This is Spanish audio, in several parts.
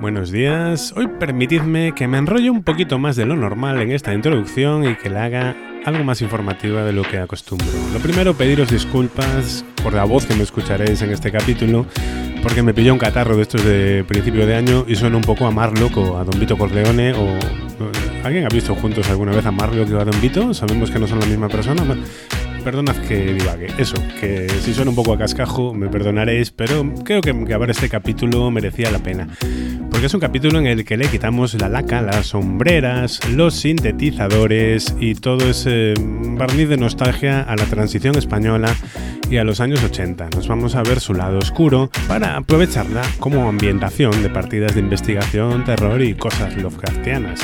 Buenos días. Hoy permitidme que me enrolle un poquito más de lo normal en esta introducción y que la haga algo más informativa de lo que acostumbro. Lo primero, pediros disculpas por la voz que me escucharéis en este capítulo, porque me pilló un catarro de estos de principio de año y suena un poco a Marlock o a Don Vito Corleone o... ¿Alguien ha visto juntos alguna vez a Marlock y a Don Vito? Sabemos que no son la misma persona perdonad que divague. Eso, que si suena un poco a cascajo, me perdonaréis, pero creo que grabar este capítulo merecía la pena. Porque es un capítulo en el que le quitamos la laca, las sombreras, los sintetizadores y todo ese barniz de nostalgia a la transición española y a los años 80. Nos vamos a ver su lado oscuro para aprovecharla como ambientación de partidas de investigación, terror y cosas Lovecraftianas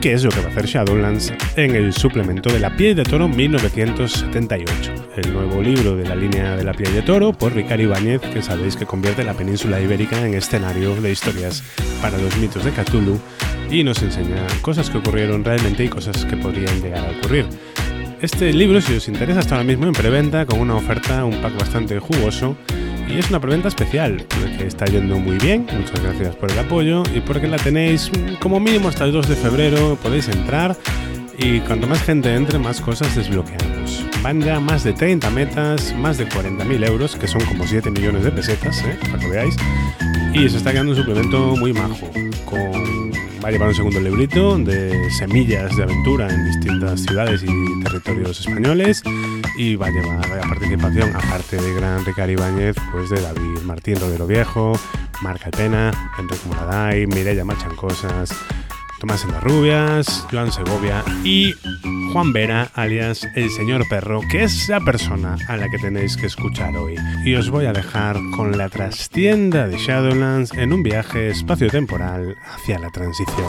que es lo que va a hacer Shadowlands en el suplemento de La piel de toro 1978, el nuevo libro de la línea de La piel de toro por Ricardo Ibáñez, que sabéis que convierte la península ibérica en escenario de historias para los mitos de Cthulhu y nos enseña cosas que ocurrieron realmente y cosas que podrían llegar a ocurrir. Este libro, si os interesa, está ahora mismo en preventa con una oferta, un pack bastante jugoso y es una preventa especial, porque está yendo muy bien, muchas gracias por el apoyo y porque la tenéis como mínimo hasta el 2 de febrero, podéis entrar y cuanto más gente entre, más cosas desbloqueamos. Van ya más de 30 metas, más de 40.000 euros, que son como 7 millones de pesetas, ¿eh? para que veáis, y se está quedando un suplemento muy majo, con va a llevar un segundo librito de semillas de aventura en distintas ciudades y territorios españoles. Y va a llevar la participación, aparte de gran Ricardo Ibáñez, pues de David Martín Rodero Viejo, Marca Pena, Enrique Moraday, Mireya Machancosas, Tomás Rubias, Joan Segovia y Juan Vera, alias el señor perro, que es la persona a la que tenéis que escuchar hoy. Y os voy a dejar con la trastienda de Shadowlands en un viaje espacio-temporal hacia la transición.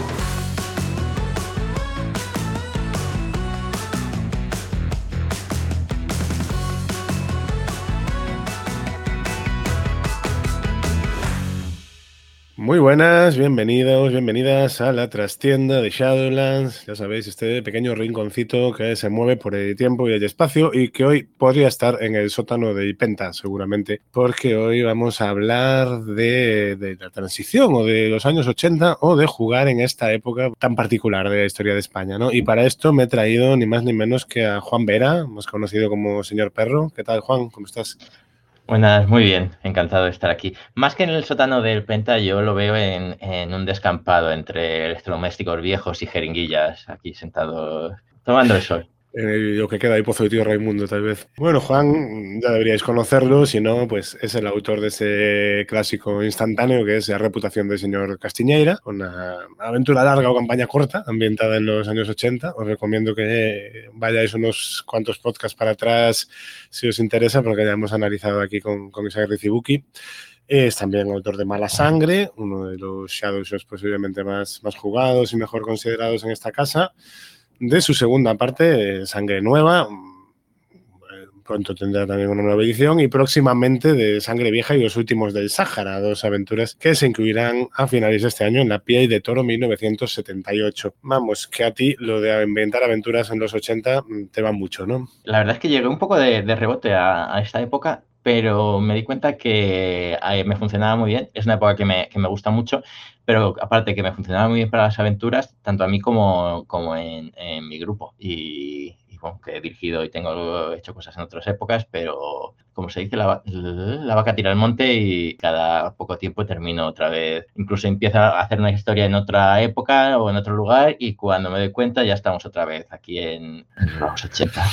Muy buenas, bienvenidos, bienvenidas a la trastienda de Shadowlands. Ya sabéis, este pequeño rinconcito que se mueve por el tiempo y el espacio y que hoy podría estar en el sótano de Ipenta, seguramente, porque hoy vamos a hablar de, la transición o de los años 80 o de jugar en esta época tan particular de la historia de España. Y para esto me he traído ni más ni menos que a Juan Vera, más conocido como Señor Perro. ¿Qué tal, Juan? ¿Cómo estás? Buenas, muy bien, encantado de estar aquí. Más que en el sótano del Penta, yo lo veo en, un descampado entre electrodomésticos viejos y jeringuillas, aquí sentado tomando el sol lo que queda ahí Pozo de Tío Raimundo, tal vez. Bueno, Juan, ya deberíais conocerlo, si no, pues es el autor de ese clásico instantáneo que es La reputación del señor Castiñeira, una aventura larga o campaña corta, ambientada en los años 80. Os recomiendo que vayáis unos cuantos podcasts para atrás si os interesa, porque ya hemos analizado aquí con, con Isaac Rizibuki. Es también autor de Mala Sangre, uno de los Shadows posiblemente más, más jugados y mejor considerados en esta casa de su segunda parte, Sangre Nueva. Pronto tendrá también una nueva edición y próximamente de Sangre Vieja y los últimos del Sáhara, dos aventuras que se incluirán a finales de este año en La Piel de Toro 1978. Vamos, que a ti lo de inventar aventuras en los 80 te va mucho, ¿no? La verdad es que llegué un poco de, rebote a, esta época pero me di cuenta que eh, me funcionaba muy bien. Es una época que me, que me, gusta mucho pero aparte que me funcionaba muy bien para las aventuras, tanto a mí como, como en, mi grupo. Y, bueno, que he dirigido y tengo hecho cosas en otras épocas, pero como se dice, la, vaca tira al monte y cada poco tiempo termino otra vez. Incluso empiezo a hacer una historia en otra época o en otro lugar y cuando me doy cuenta ya estamos otra vez aquí en, los 80.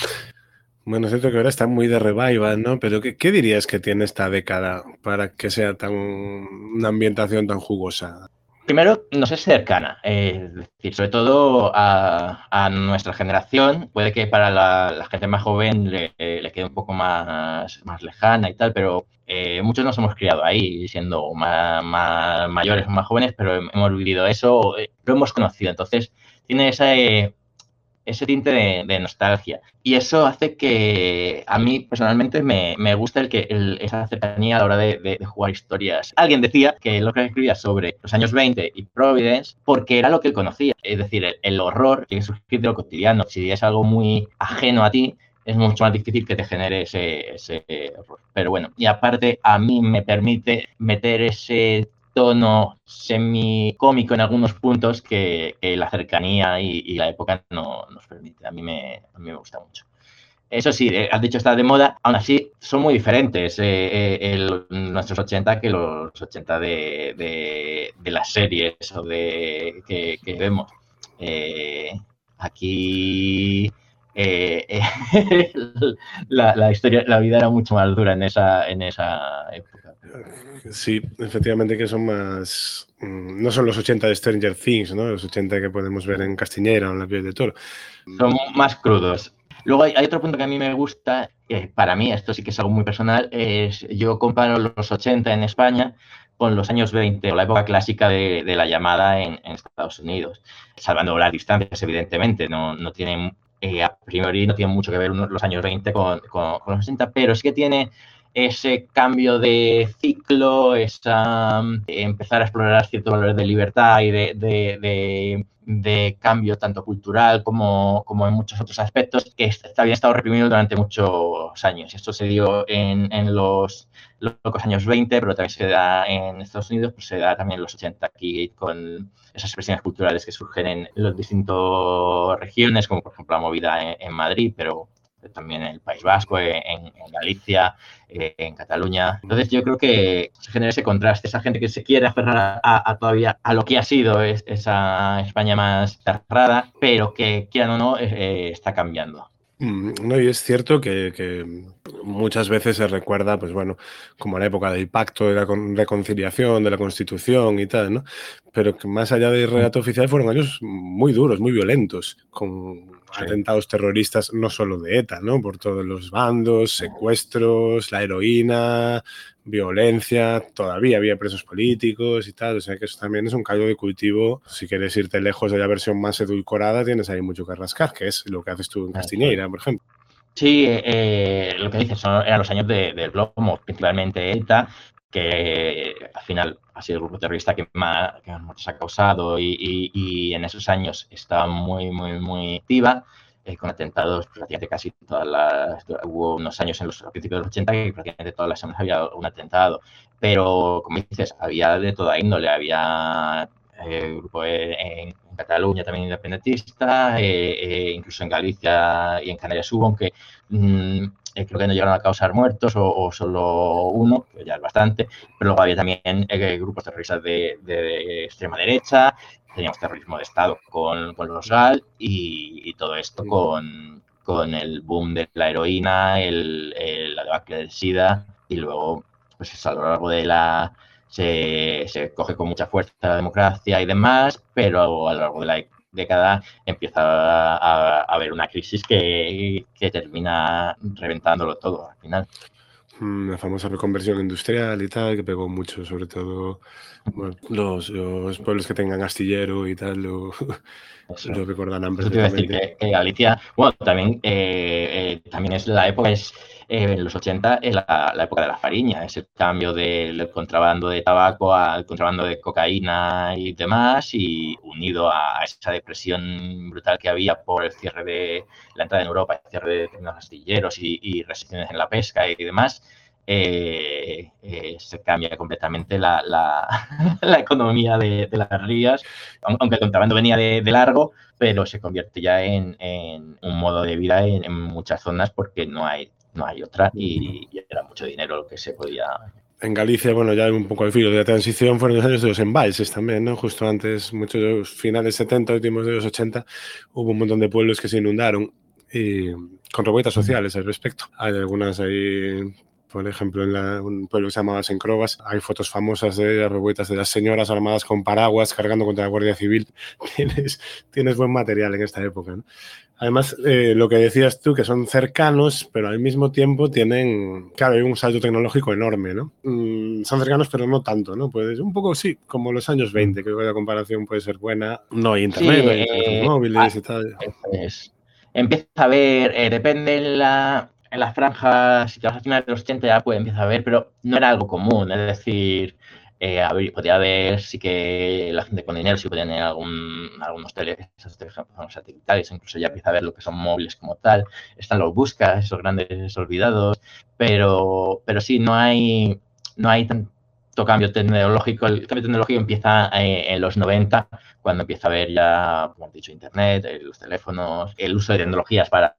Bueno, es cierto que ahora está muy de revival, ¿no? Pero ¿qué, ¿qué, dirías que tiene esta década para que sea tan una ambientación tan jugosa? Primero, no sé cercana, es decir, sobre todo a, nuestra generación, puede que para la, gente más joven le, quede un poco más, más lejana y tal, pero eh, muchos nos hemos criado ahí, siendo más, más mayores o más jóvenes, pero hemos vivido eso, eh, lo hemos conocido, entonces tiene esa, eh, ese tinte de, nostalgia. Y eso hace que a mí personalmente me, me gusta el que esa cercanía a la hora de, jugar historias. Alguien decía que lo que escribía sobre los años 20 y Providence porque era lo que él conocía. Es decir, el, horror que surgir de lo cotidiano. Si es algo muy ajeno a ti, es mucho más difícil que te genere ese, ese. Pero bueno, y aparte a mí me permite meter ese tono semi-cómico en algunos puntos que, la cercanía y, la época no nos permite. A mí me, a mí me gusta mucho. Eso sí, eh, has dicho está de moda, aún así son muy diferentes eh, eh, nuestros 80 que los 80 de, las series o de que, vemos. aquí la, la, historia, la vida era mucho más dura en esa, en esa época. Sí, efectivamente que son más... Mm, no son los 80 de Stranger Things, ¿no? Los 80 que podemos ver en Castiñera o en La piel de toro. Son más crudos. Luego hay, otro punto que a mí me gusta, que para mí esto sí que es algo muy personal, es yo comparo los 80 en España con los años 20 o la época clásica de, la llamada en, Estados Unidos, salvando las distancias, evidentemente, no, no tienen, eh, a priori no tienen mucho que ver los años 20 con, con, con, los 80, pero sí que tiene ese cambio de ciclo, esa, empezar a explorar ciertos valores de libertad y de, de, cambio tanto cultural como, como, en muchos otros aspectos que había estado reprimido durante muchos años. Esto se dio en, en los locos años 20, pero también se da en Estados Unidos, pues se da también en los 80 aquí con esas expresiones culturales que surgen en las distintas regiones, como por ejemplo la movida en Madrid, pero también en el País Vasco, en, Galicia, eh, en Cataluña. Entonces yo creo que se genera ese contraste, esa gente que se quiere aferrar a, todavía a lo que ha sido esa España más cerrada, pero que quieran o no eh, está cambiando. Mm, no, y es cierto que, muchas veces se recuerda, pues bueno, como la época del pacto de la reconciliación, de la constitución y tal, ¿no? Pero que más allá del relato oficial fueron años muy duros, muy violentos, con atentados terroristas no solo de ETA, ¿no? Por todos los bandos, secuestros, la heroína, violencia, todavía había presos políticos y tal, o sea que eso también es un caldo de cultivo. Si quieres irte lejos de la versión más edulcorada, tienes ahí mucho que rascar, que es lo que haces tú en Castiñeira, por ejemplo. Sí, eh, lo que dices son, eran los años del de Plomo, principalmente ETA, que al final ha sido el grupo terrorista que más, que más ha causado y, y, en esos años estaba muy, muy, muy activa. Eh, con atentados prácticamente casi todas las... Hubo unos años en los principios de los 80 que prácticamente todas las semanas había un atentado. Pero, como dices, había de toda índole. Había eh, grupo en, Cataluña también independentista, eh, incluso en Galicia y en Canarias hubo, aunque mm, creo que no llegaron a causar muertos o, solo uno, que ya es bastante, pero luego había también grupos terroristas de, de, extrema derecha teníamos terrorismo de Estado con, con los GAL y, todo esto con, con, el boom de la heroína, el, la debacle del SIDA y luego, pues a lo largo de la... Se, se, coge con mucha fuerza la democracia y demás, pero a lo largo de la década empieza a, haber una crisis que, que termina reventándolo todo al final. Mm, la famosa reconversión industrial y tal, que pegó mucho, sobre todo los, los, pueblos que tengan astillero y tal, lo, lo recordarán perfectamente. que, Galicia, bueno, también, eh, eh, también es la época, es en los 80, es la, época de la fariña, es el cambio del contrabando de tabaco al contrabando de cocaína y demás, y unido a esa depresión brutal que había por el cierre de la entrada en Europa, el cierre de los astilleros y, restricciones en la pesca y demás, eh, eh, se cambia completamente la, la, economía de, las rías, aunque el contrabando venía de, largo, pero se convierte ya en, en un modo de vida en, muchas zonas porque no hay, no hay otra y, era mucho dinero lo que se podía en Galicia, bueno, ya un poco el filo de la transición, fueron los años de los embalses también, ¿no? Justo antes, muchos de los finales 70, últimos de los 80, hubo un montón de pueblos que se inundaron y con revueltas sociales al respecto. Hay algunas ahí por ejemplo, en un pueblo que se llama Sencrovas, hay fotos famosas de las revueltas de las señoras armadas con paraguas cargando contra la Guardia Civil. tienes, tienes buen material en esta época. Además, eh, lo que decías tú, que son cercanos, pero al mismo tiempo tienen, claro, hay un salto tecnológico enorme, ¿no? Mm, son cercanos, pero no tanto, ¿no? Pues un poco sí, como los años 20, creo que la comparación puede ser buena. No hay internet, no hay eh, móviles y tal. Empieza a ver, eh, depende la, en las franjas, si te vas a finales de los 80 ya pues empieza a ver, pero no era algo común, es decir, eh, podía haber, sí que la gente con dinero sí podía tener algún, algunos teléfonos satelitales, incluso ya empieza a ver lo que son móviles como tal, están los buscas, esos grandes olvidados, pero, pero sí, no hay, no hay tan, cambio tecnológico, el cambio tecnológico empieza eh, en los 90, cuando empieza a haber ya, como he dicho, Internet, eh, los teléfonos, el uso de tecnologías para,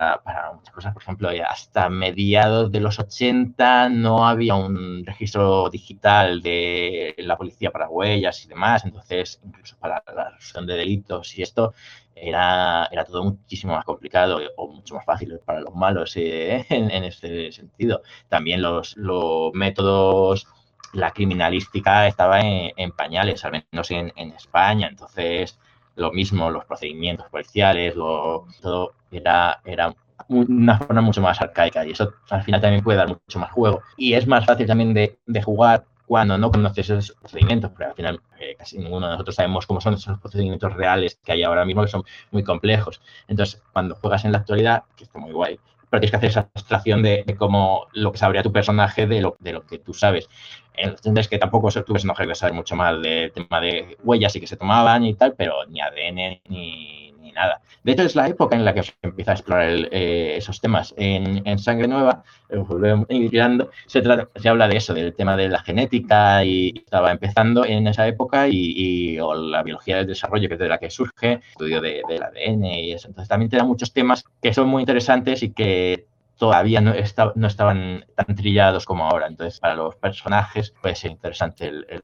muchas cosas. Por ejemplo, hasta mediados de los 80 no había un registro digital de la policía para huellas y demás, entonces incluso para la resolución de delitos y esto era, era todo muchísimo más complicado o mucho más fácil para los malos eh, en, en, este sentido. También los, los métodos la criminalística estaba en, pañales, al menos en, España. Entonces, lo mismo, los procedimientos policiales, todo era, era una forma mucho más arcaica y eso al final también puede dar mucho más juego. Y es más fácil también de, jugar cuando no conoces esos procedimientos, porque al final eh, casi ninguno de nosotros sabemos cómo son esos procedimientos reales que hay ahora mismo, que son muy complejos. Entonces, cuando juegas en la actualidad, que está muy guay, pero tienes que hacer esa abstracción de, cómo lo que sabría tu personaje de lo, de lo que tú sabes. Entonces, que tampoco tu personaje que saber mucho más del tema de huellas y que se tomaban y tal, pero ni ADN ni nada. De hecho, es la época en la que se empieza a explorar eh, esos temas. En, Sangre Nueva, mirando, se, trata, se habla de eso, del tema de la genética y estaba empezando en esa época y, o la biología del desarrollo, que es de la que surge, el estudio de, del ADN y eso. Entonces, también te muchos temas que son muy interesantes y que todavía no, no estaban tan trillados como ahora. Entonces, para los personajes puede ser interesante el,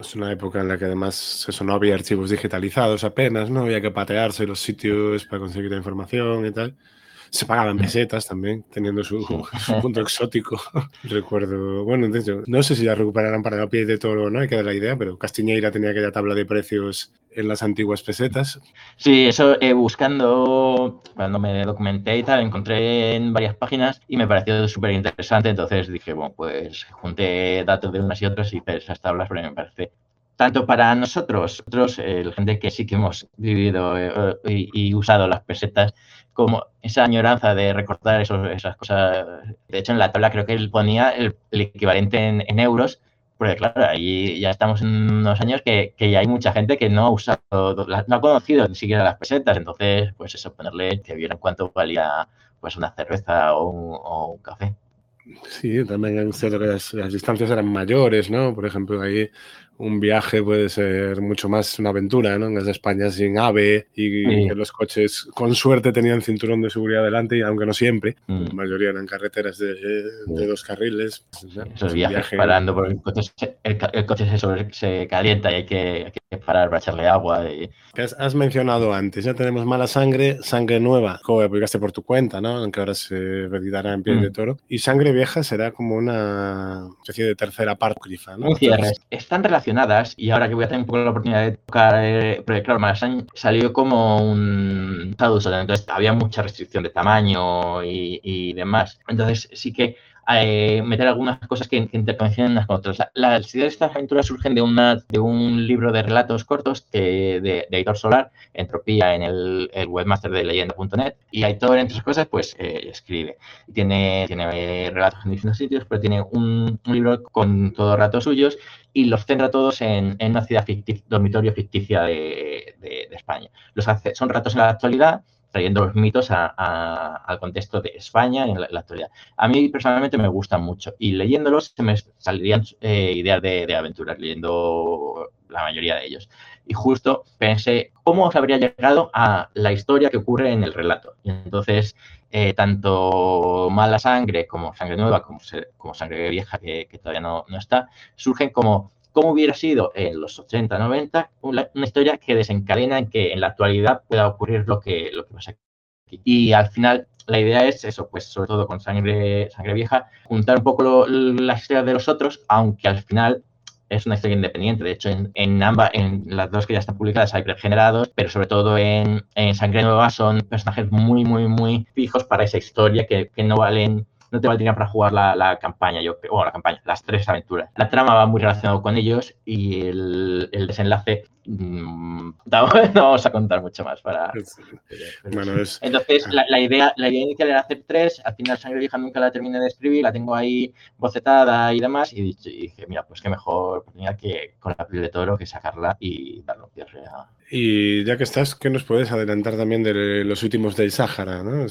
Es una época en la que además eso no había archivos digitalizados apenas, ¿no? Había que patearse los sitios para conseguir la información y tal. Se pagaban pesetas también, teniendo su, punto exótico. Recuerdo, bueno, de hecho, no sé si la recuperarán para la piel de toro o no, hay que dar la idea, pero Castiñeira tenía aquella tabla de precios en las antiguas pesetas. Sí, eso eh, buscando, cuando me documenté y tal, encontré en varias páginas y me pareció súper interesante, entonces dije, bueno, pues junté datos de unas y otras y hice esas tablas porque me parece tanto para nosotros, nosotros, el gente que sí que hemos vivido eh, y, usado las pesetas, como esa añoranza de recortar esas cosas. De hecho, en la tabla creo que él ponía el, equivalente en, euros, porque claro, ahí ya estamos en unos años que, ya hay mucha gente que no ha usado, no ha conocido ni siquiera las pesetas, entonces, pues eso, ponerle que vieran cuánto valía pues una cerveza o un, café. Sí, también que las, las, distancias eran mayores, ¿no? Por ejemplo, ahí un viaje puede ser mucho más una aventura, ¿no? En España sin AVE y que los coches con suerte tenían cinturón de seguridad delante, y aunque no siempre, mm. la mayoría eran carreteras de, dos carriles. Esos viajes parando porque el coche, el, coche se, calienta y hay que, parar para echarle agua. Y... Has, mencionado antes, ya tenemos mala sangre, sangre nueva, como aplicaste por tu cuenta, ¿no? Aunque ahora se validará en piel de mm. toro. Y sangre vieja será como una especie de tercera parte, ¿no? Están relacionados y ahora que voy a tener un poco la oportunidad de tocar, eh, porque claro, Malasaña salió como un entonces había mucha restricción de tamaño y, demás. Entonces sí que eh, meter algunas cosas que, que unas con otras. Las ideas de estas aventuras surgen de, una, de un libro de relatos cortos que, de, de Aitor Solar, Entropía, en el, webmaster de leyenda.net. Y Aitor, entre otras cosas, pues eh, escribe. Tiene, tiene relatos en distintos sitios, pero tiene un, libro con todos relatos suyos y los centra todos en, en una ciudad ficticia, dormitorio ficticia de, de, España. Los hace, son relatos en la actualidad trayendo los mitos al contexto de España en la, actualidad. A mí personalmente me gustan mucho y leyéndolos se me saldrían eh, ideas de, aventuras, leyendo la mayoría de ellos. Y justo pensé cómo se habría llegado a la historia que ocurre en el relato. Y entonces, eh, tanto Mala Sangre como Sangre Nueva, como, como Sangre Vieja, que, todavía no está, surgen como cómo hubiera sido en los 80, 90, una, historia que desencadena en que en la actualidad pueda ocurrir lo que, lo que pasa aquí. Y al final la idea es eso, pues sobre todo con sangre, sangre vieja, juntar un poco las historias de los otros, aunque al final es una historia independiente. De hecho, en, ambas, en las dos que ya están publicadas hay pregenerados, pero sobre todo en, Sangre Nueva son personajes muy, muy, muy fijos para esa historia que, que no valen no te valdría para jugar la, campaña, yo o la campaña, las tres aventuras. La trama va muy relacionado con ellos y el, desenlace mm, no, vamos a contar mucho más para. Entonces, la, idea, la idea inicial era hacer tres, al final Sangre Vieja nunca la terminé de escribir, la tengo ahí bocetada y demás, y, dije, mira, pues qué mejor oportunidad que con la piel de toro que sacarla y darle un cierre a. Y ya que estás, ¿qué nos puedes adelantar también de los últimos del Sáhara? ¿no?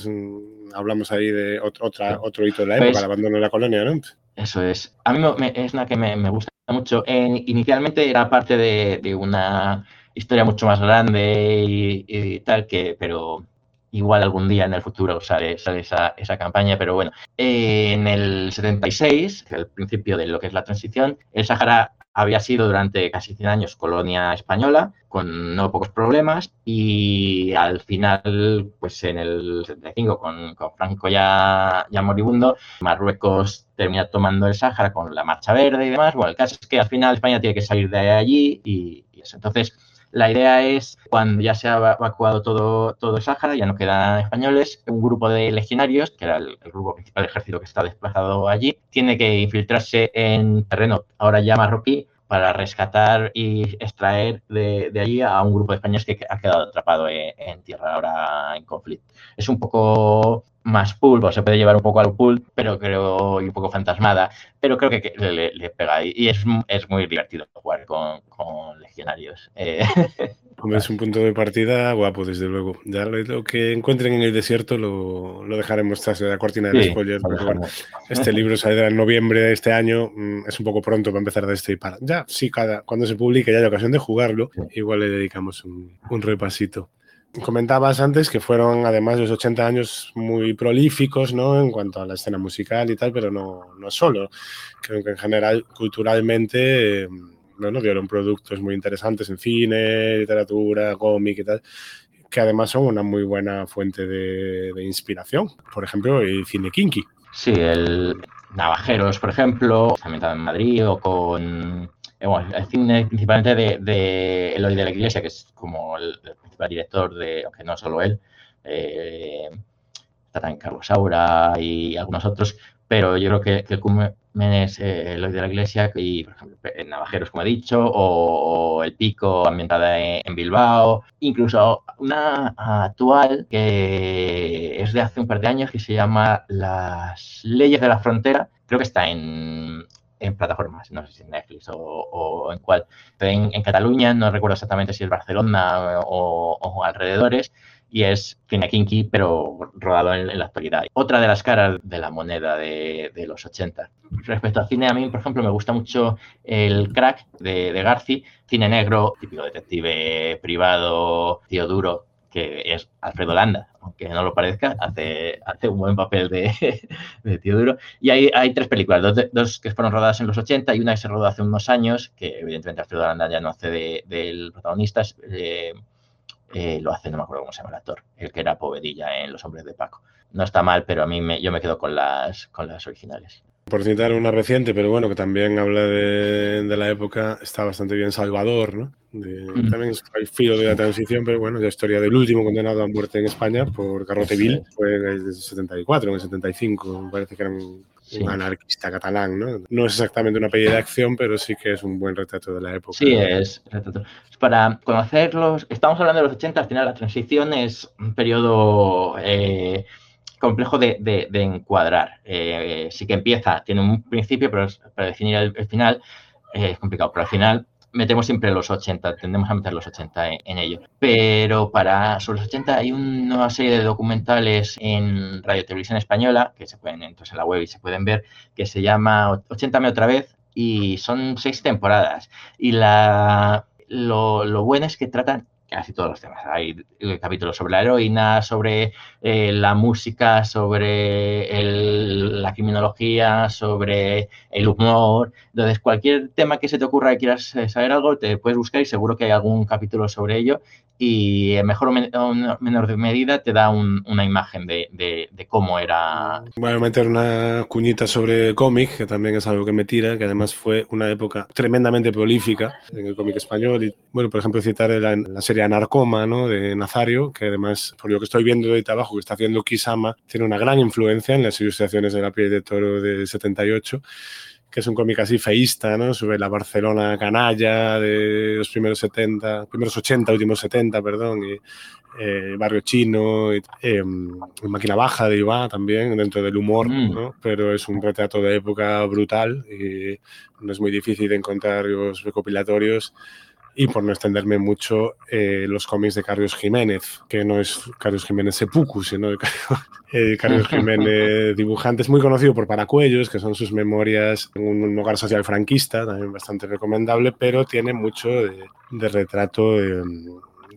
Hablamos ahí de otro, otra, otro hito de la época, pues el abandono de la colonia, ¿no? Eso es. A mí es una que me, gusta mucho. inicialmente era parte de, una historia mucho más grande y, tal, que, pero igual algún día en el futuro sale, sale esa, esa, campaña, pero bueno, en el 76, el principio de lo que es la transición, el Sahara había sido durante casi 100 años colonia española, con no pocos problemas, y al final, pues en el 75, con, con Franco ya, ya moribundo, Marruecos termina tomando el Sáhara con la Marcha Verde y demás. Bueno, el caso es que al final España tiene que salir de allí y, y eso. Entonces, la idea es, cuando ya se ha evacuado todo, todo el Sáhara, ya no quedan españoles, un grupo de legionarios, que era el, grupo principal de ejército que está desplazado allí, tiene que infiltrarse en terreno ahora ya marroquí para rescatar y extraer de, de, allí a un grupo de españoles que ha quedado atrapado en, tierra ahora en conflicto. Es un poco más pulp, o se puede llevar un poco al pulp, pero creo, y un poco fantasmada, pero creo que, le, pega y es, es muy divertido jugar con, con legionarios. Eh, es un punto de partida guapo, desde luego. Ya lo, que encuentren en el desierto lo, lo dejaremos tras la cortina de spoilers. este libro saldrá en noviembre de este año. Mm, es un poco pronto para empezar de este y para. Ya, sí, cada, cuando se publique ya hay ocasión de jugarlo, igual le dedicamos un, un repasito. Comentabas antes que fueron, además de los 80 años, muy prolíficos ¿no? en cuanto a la escena musical y tal, pero no, no solo. Creo que en general, culturalmente, bueno, dieron productos muy interesantes en cine, literatura, cómic y tal, que además son una muy buena fuente de, inspiración. Por ejemplo, el cine kinky. Sí, el Navajeros, por ejemplo, también en Madrid, o con eh, el cine principalmente de, de Eloy de la Iglesia, que es como el, principal director de, aunque no solo él, eh, está también Carlos Saura y algunos otros, pero yo creo que, que el es eh, Eloy de la Iglesia y, por ejemplo, Navajeros, como he dicho, o, El Pico, ambientada en, Bilbao, incluso una actual que es de hace un par de años que se llama Las Leyes de la Frontera, creo que está en, en plataformas, no sé si en Netflix o, en cuál. en, Cataluña, no recuerdo exactamente si es Barcelona o, alrededores, y es cine kinky, pero rodado en, la actualidad. Otra de las caras de la moneda de, los 80. Respecto al cine, a mí, por ejemplo, me gusta mucho el crack de, de Garci, cine negro, típico detective privado, tío duro, que es Alfredo Landa, aunque no lo parezca, hace, hace un buen papel de, de tío duro. Y hay, hay tres películas, dos, que fueron rodadas en los 80 y una que se rodó hace unos años, que evidentemente Alfredo Landa ya no hace del de, protagonista, eh, eh, lo hace, no me acuerdo cómo se llama el actor, el que era Povedilla en Los Hombres de Paco. No está mal, pero a mí me, yo me quedo con las, con las originales. Por citar una reciente, pero bueno, que también habla de, de la época, está bastante bien Salvador, ¿no? También es el filo de la transición, pero bueno, la historia del último condenado a muerte en España por Carrote Vil fue en el 74, en el 75, me parece que era un, anarquista catalán, ¿no? No es exactamente una peli de acción, pero sí que es un buen retrato de la época. Sí, es retrato. Para conocerlos, estamos hablando de los 80, al final la transición es un periodo... Eh, complejo de, encuadrar. Eh, sí que empieza, tiene un principio, pero para definir el, final es complicado. Pero al final metemos siempre los 80, tendemos a meter los 80 en, ello. Pero para sobre los 80 hay una serie de documentales en Radio Televisión Española, que se pueden entonces en la web y se pueden ver, que se llama 80 otra vez y son seis temporadas. Y la, lo, lo bueno es que tratan casi todos los temas. Hay capítulos sobre la heroína, sobre eh, la música, sobre la criminología, sobre el humor. Entonces, cualquier tema que se te ocurra y quieras eh, saber algo, te puedes buscar y seguro que hay algún capítulo sobre ello y en mejor o menor medida te da una imagen de, cómo era. Voy a meter una cuñita sobre cómic, que también es algo que me tira, que además fue una época tremendamente prolífica en el cómic español. Y, bueno, por ejemplo, citar la, la serie Anarcoma, ¿no? De Nazario, que además, por lo que estoy viendo de trabajo que está haciendo Kisama, tiene una gran influencia en las ilustraciones de la piel de toro del 78 que es un cómic así feísta, ¿no? Sobre la Barcelona canalla de los primeros 70, primeros 80, últimos 70, perdón, y eh, Barrio Chino, y, eh, Máquina Baja de Iba también, dentro del humor, mm. ¿no? Pero es un retrato de época brutal y no es muy difícil de encontrar los recopilatorios y por no extenderme mucho, eh, los cómics de Carlos Jiménez, que no es Carlos Jiménez Sepuku, sino de eh, Carlos Jiménez dibujante, es muy conocido por Paracuellos, que son sus memorias en un hogar social franquista, también bastante recomendable, pero tiene mucho de, retrato de,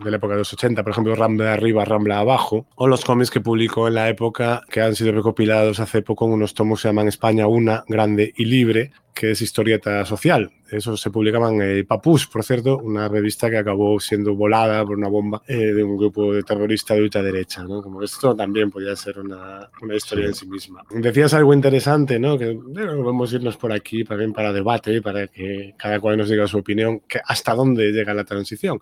de la época de los 80, por ejemplo, Rambla arriba, Rambla abajo, o los cómics que publicó en la época que han sido recopilados hace poco en unos tomos que se llaman España Una, Grande y Libre, que es historieta social. Eso se publicaba en el Papús, por cierto, una revista que acabó siendo volada por una bomba eh, de un grupo de terroristas de ultraderecha, ¿no? Como esto también podría ser una, una historia en sí misma. Decías algo interesante, ¿no? Que bueno, podemos irnos por aquí también para debate, para que cada cual nos diga su opinión, que hasta dónde llega la transición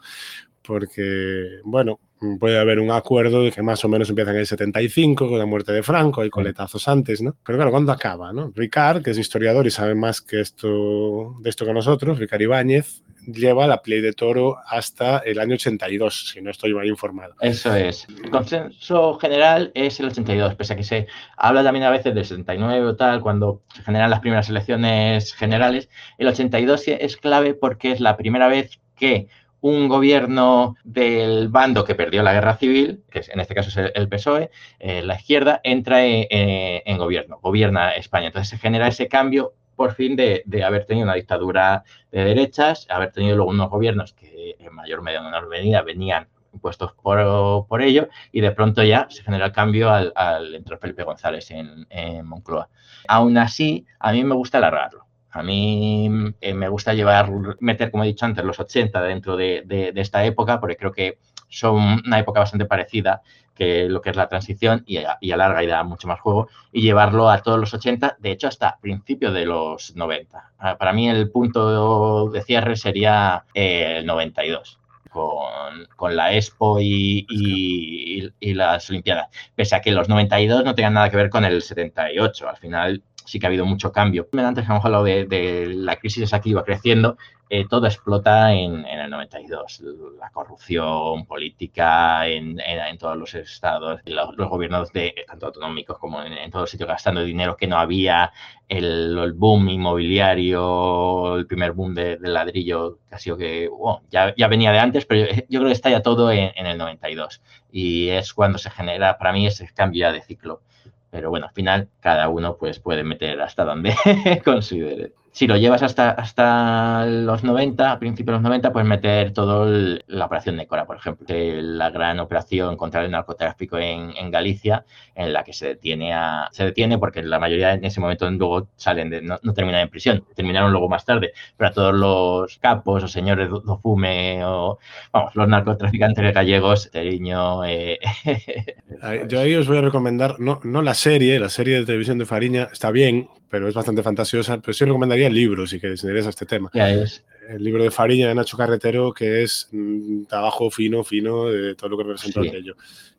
porque, bueno, puede haber un acuerdo de que más o menos empieza en el 75 con la muerte de Franco, hay coletazos antes, ¿no? Pero claro, ¿cuándo acaba, no? Ricard, que es historiador y sabe más que esto, de esto que nosotros, Ricard Ibáñez, lleva la Play de Toro hasta el año 82, si no estoy mal informado. Eso es. El consenso general es el 82, pese a que se habla también a veces del 79 o tal, cuando se generan las primeras elecciones generales. El 82 es clave porque es la primera vez que un gobierno del bando que perdió la guerra civil, que en este caso es el PSOE, eh, la izquierda, entra en, gobierno, gobierna España. Entonces se genera ese cambio por fin de, haber tenido una dictadura de derechas, haber tenido luego unos gobiernos que en mayor o menor medida venían impuestos por, ello y de pronto ya se genera el cambio al, entrar Felipe González en, en Moncloa. Aún así, a mí me gusta alargarlo. A mí eh, me gusta llevar, meter, como he dicho antes, los 80 dentro de, esta época, porque creo que son una época bastante parecida que lo que es la transición y, y alarga y da mucho más juego, y llevarlo a todos los 80, de hecho hasta principios de los 90. Ah, para mí el punto de cierre sería eh, el 92. Con, con, la Expo y, y, las Olimpiadas. Pese a que los 92 no tengan nada que ver con el 78. Al final, sí que ha habido mucho cambio. Antes hemos hablado de, la crisis esa que iba creciendo, eh, todo explota en, el 92. La corrupción política en, todos los estados, los, gobiernos de, tanto autonómicos como en, todos sitios gastando dinero que no había, el, boom inmobiliario, el primer boom del ladrillo, que ha sido que ya, ya, venía de antes, pero yo, yo creo que está ya todo en, el 92. Y es cuando se genera, para mí, ese cambio de ciclo. Pero bueno, al final cada uno pues puede meter hasta donde considere si lo llevas hasta, hasta los 90, a principios de los 90, puedes meter toda la operación de Cora, por ejemplo, la gran operación contra el narcotráfico en, Galicia, en la que se detiene a, se detiene porque la mayoría en ese momento luego salen de, no, terminan en prisión, terminaron luego más tarde, pero a todos los capos o señores do, fume o vamos, los narcotraficantes gallegos, Teriño. Eh, Yo ahí os voy a recomendar, no, no la serie, la serie de televisión de Fariña está bien, pero es bastante fantasiosa. Pero sí recomendaría el libro, si queréis interesa este tema. El libro de Fariña de Nacho Carretero, que es mm, trabajo fino, fino de todo lo que representa aquello.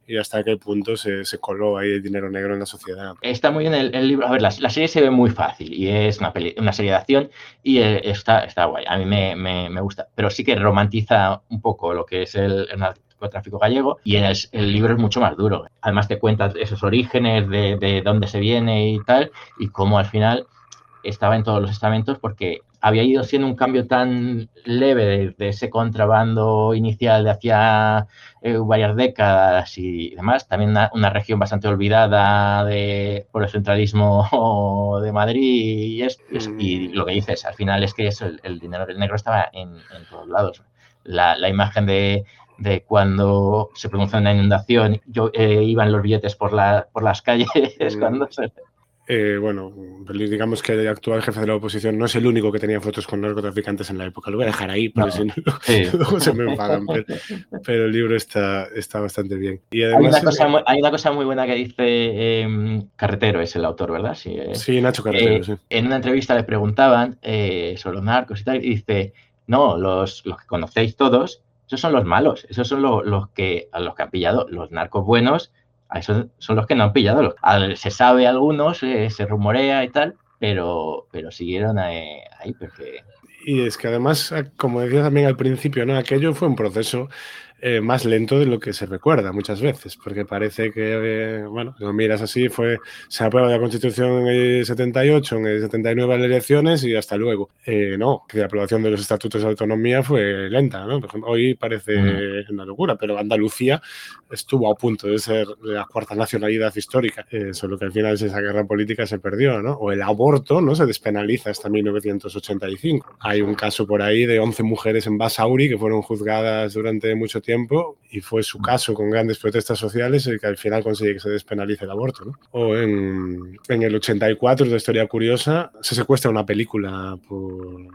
Y hasta qué punto se, se, coló ahí el dinero negro en la sociedad. Está muy bien el, libro. A ver, la, serie se ve muy fácil y es una, una serie de acción y eh, está, está guay. A mí me, me, me, gusta, pero sí que romantiza un poco lo que es el, el tráfico gallego y el, el, libro es mucho más duro. Además te cuentas esos orígenes de, de dónde se viene y tal y cómo al final estaba en todos los estamentos porque había ido siendo un cambio tan leve de, ese contrabando inicial de hacía eh, varias décadas y demás. También una, región bastante olvidada de, por el centralismo de Madrid y, lo que dices, al final es que eso, el, dinero del negro estaba en, todos lados. La, la imagen de, de cuando se produce una inundación, yo eh, iban los billetes por, la, por las calles mm. cuando se... Eh, bueno, digamos que el actual jefe de la oposición no es el único que tenía fotos con narcotraficantes en la época. Lo voy a dejar ahí, porque si no, luego se me enfadan. Pero, el libro está, está bastante bien. Y hay, una cosa muy, hay, una cosa muy, buena que dice em, Carretero, es el autor, ¿verdad? Sí, sí Nacho Carretero, eh, sí. En una entrevista le preguntaban sobre los narcos y tal, y dice, no, los, los que conocéis todos esos son los malos, esos son los, que, a los que han pillado los narcos buenos, a esos son los que no han pillado. se sabe algunos, eh, se rumorea y tal, pero, pero siguieron ahí, porque... Y es que además, como decía también al principio, ¿no? aquello fue un proceso eh, más lento de lo que se recuerda muchas veces, porque parece que, eh, bueno, lo miras así, fue, se aprueba la Constitución en el 78, en el 79 las elecciones y hasta luego. Eh, no, que la aprobación de los estatutos de autonomía fue lenta, ¿no? Por ejemplo, hoy parece mm. una locura, pero Andalucía estuvo a punto de ser la cuarta nacionalidad histórica, solo que al final esa guerra política se perdió, ¿no? O el aborto, ¿no? Se despenaliza hasta 1985. Hay un caso por ahí de 11 mujeres en Basauri que fueron juzgadas durante mucho tiempo y fue su caso con grandes protestas sociales el que al final consigue que se despenalice el aborto. ¿no? O en, en el 84, de historia curiosa, se secuestra una película por,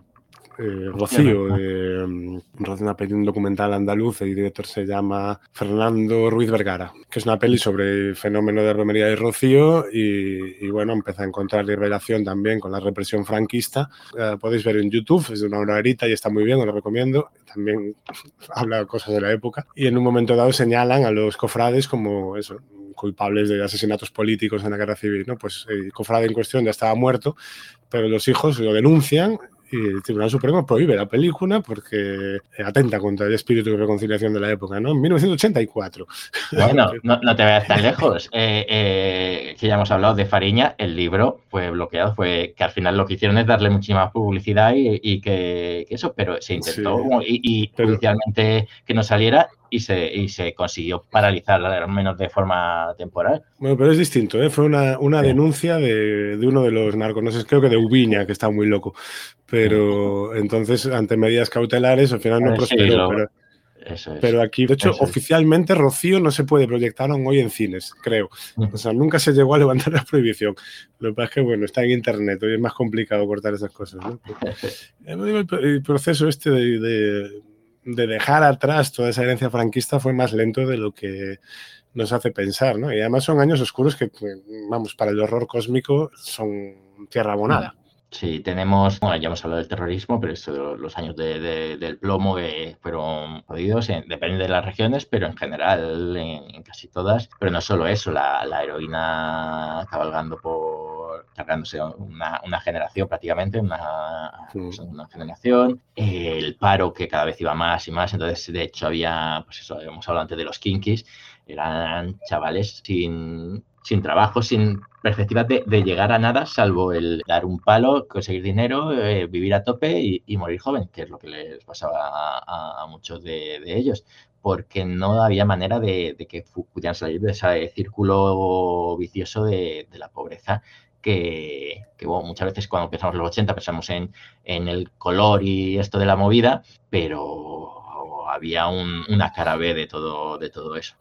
eh, Rocío, de, um, una peli, un documental andaluz, el director se llama Fernando Ruiz Vergara, que es una peli sobre el fenómeno de romería de Rocío y, bueno, empieza a encontrar revelación también con la represión franquista. podéis ver en YouTube, es de una horita y está muy bien, os lo recomiendo. También habla cosas de la época. Y en un momento dado señalan a los cofrades como eso, culpables de asesinatos políticos en la guerra civil. ¿no? Pues el cofrade en cuestión ya estaba muerto, pero los hijos lo denuncian y el Tribunal Supremo prohíbe la película porque atenta contra el espíritu de reconciliación de la época, ¿no? En 1984. Bueno, no, te vayas tan lejos. Eh, eh, que ya hemos hablado de Fariña, el libro fue bloqueado, fue que al final lo que hicieron es darle muchísima publicidad y, que, eso, pero se intentó y, y que no saliera y se, y se consiguió paralizar, al menos de forma temporal. Bueno, pero es distinto, ¿eh? fue una, una denuncia de, de, uno de los narcos, no sé, creo que de Ubiña, que está muy loco, pero entonces ante medidas cautelares al final no prosperó. pero, pero, aquí, de hecho, oficialmente Rocío no se puede proyectar aún hoy en cines, creo. O sea, nunca se llegó a levantar la prohibición. Lo que pasa es que, bueno, está en internet, hoy es más complicado cortar esas cosas. ¿no? el, proceso este de de dejar atrás toda esa herencia franquista fue más lento de lo que nos hace pensar, ¿no? Y además son años oscuros que, vamos, para el horror cósmico son tierra abonada. Sí, tenemos, bueno, ya hemos hablado del terrorismo, pero esto, los años del plomo que fueron jodidos, depende de las regiones, pero en general en, casi todas. Pero no solo eso, la, heroína cabalgando por, cargándose una, una generación prácticamente, una, una, generación, el paro que cada vez iba más y más, entonces de hecho había, pues eso, hemos hablado antes de los kinkis, eran chavales sin, sin trabajo, sin perspectiva de, llegar a nada, salvo el dar un palo, conseguir dinero, eh, vivir a tope y, morir joven, que es lo que les pasaba a, muchos de, ellos, porque no había manera de, que pudieran salir de ese círculo vicioso de, la pobreza que, muchas veces cuando empezamos los 80 pensamos en, en el color y esto de la movida, pero había una cara B de todo, de todo eso.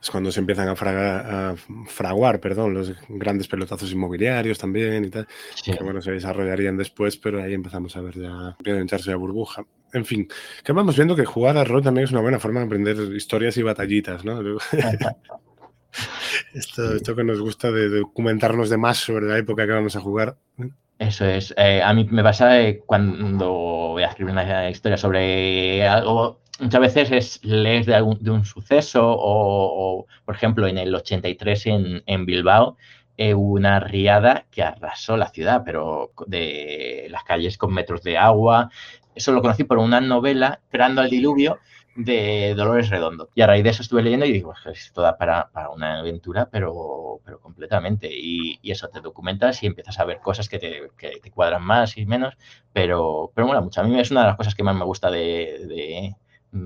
Es cuando se empiezan a, fraguar, perdón, los grandes pelotazos inmobiliarios también y tal, que bueno, se desarrollarían después, pero ahí empezamos a ver ya, empieza a hincharse la burbuja. En fin, que vamos viendo que jugar a rol también es una buena forma de aprender historias y batallitas, ¿no? esto, esto que nos gusta de documentarnos de más sobre la época que vamos a jugar. Eso es. Eh, a mí me pasa cuando voy a escribir una historia sobre algo muchas veces es, lees de, algún, de un suceso o, por ejemplo, en el 83 en, en Bilbao eh, una riada que arrasó la ciudad, pero de las calles con metros de agua. Eso lo conocí por una novela, Creando al Diluvio, de Dolores Redondo. Y a raíz de eso estuve leyendo y digo, esto da para, para una aventura, pero, pero completamente. Y, y, eso, te documentas y empiezas a ver cosas que te, que te cuadran más y menos, pero, pero mola mucho. A mí es una de las cosas que más me gusta de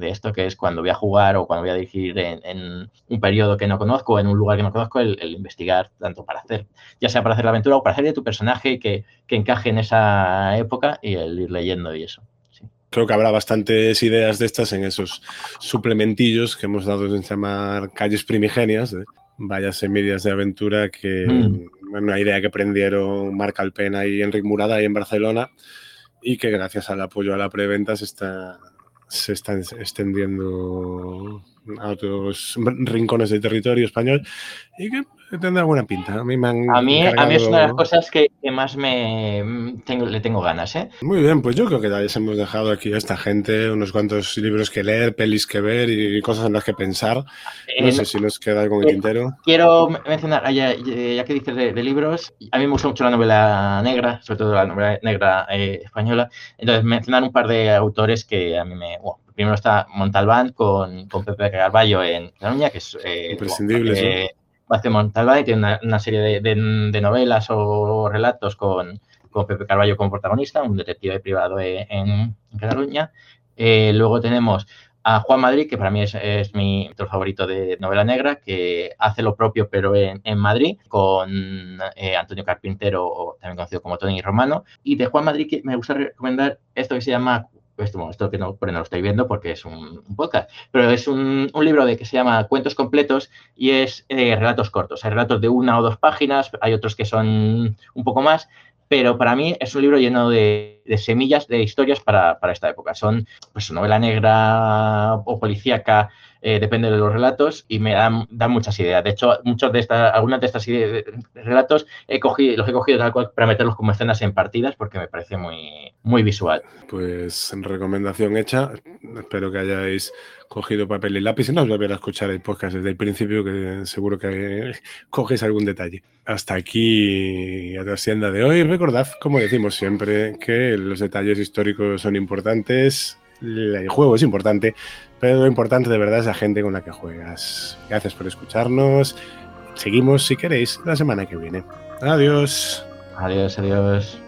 esto, que es cuando voy a jugar o cuando voy a dirigir en, un periodo que no conozco, en un lugar que no conozco, el, investigar tanto para hacer, ya sea para hacer la aventura o para hacer de tu personaje que, que encaje en esa época y el ir leyendo y eso. Creo que habrá bastantes ideas de estas en esos suplementillos que hemos dado en llamar calles primigenias, ¿eh? vayas semillas de aventura que mm. una idea que prendieron Marc Alpena y Enric Murada ahí en Barcelona y que gracias al apoyo a la preventa se está, se están extendiendo a otros rincones del territorio español y que tendrá buena pinta. A mí, me han a mí, a mí es una de las cosas que, más me tengo, le tengo ganas. ¿eh? Muy bien, pues yo creo que ya les hemos dejado aquí a esta gente unos cuantos libros que leer, pelis que ver y cosas en las que pensar. No sé si nos queda algo en el tintero. Quiero mencionar, ah, ya, ya que dices de, libros, a mí me gusta mucho la novela negra, sobre todo la novela negra eh, española. Entonces, mencionar un par de autores que a mí me, primero está Montalbán con, con Pepe Carballo en Cataluña, que es... Imprescindible, Bueno, Montalbán y tiene una, serie de, novelas o relatos con, con Pepe Carballo como protagonista, un detective privado en, Cataluña. luego tenemos a Juan Madrid, que para mí es, mi autor favorito de novela negra, que hace lo propio pero en, Madrid, con eh, Antonio Carpintero, también conocido como Tony Romano. Y de Juan Madrid me gusta recomendar esto que se llama esto, que no, lo estáis viendo porque es un, podcast, pero es un, libro de que se llama Cuentos completos y es eh, relatos cortos. Hay relatos de una o dos páginas, hay otros que son un poco más, pero para mí es un libro lleno de, semillas de historias para, esta época. Son pues novela negra o policíaca, eh, depende de los relatos, y me dan, muchas ideas. De hecho, muchos de estas, algunas de estas ideas, relatos he cogido, los he cogido tal cual para meterlos como escenas en partidas porque me parece muy, muy visual. Pues recomendación hecha. Espero que hayáis cogido papel y lápiz y no os volver a escuchar el podcast desde el principio, que seguro que coges algún detalle. Hasta aquí la hacienda de hoy. Recordad, como decimos siempre, que los detalles históricos son importantes, el juego es importante, pero lo importante de verdad es la gente con la que juegas. Gracias por escucharnos. Seguimos, si queréis, la semana que viene. Adiós. Adiós, adiós.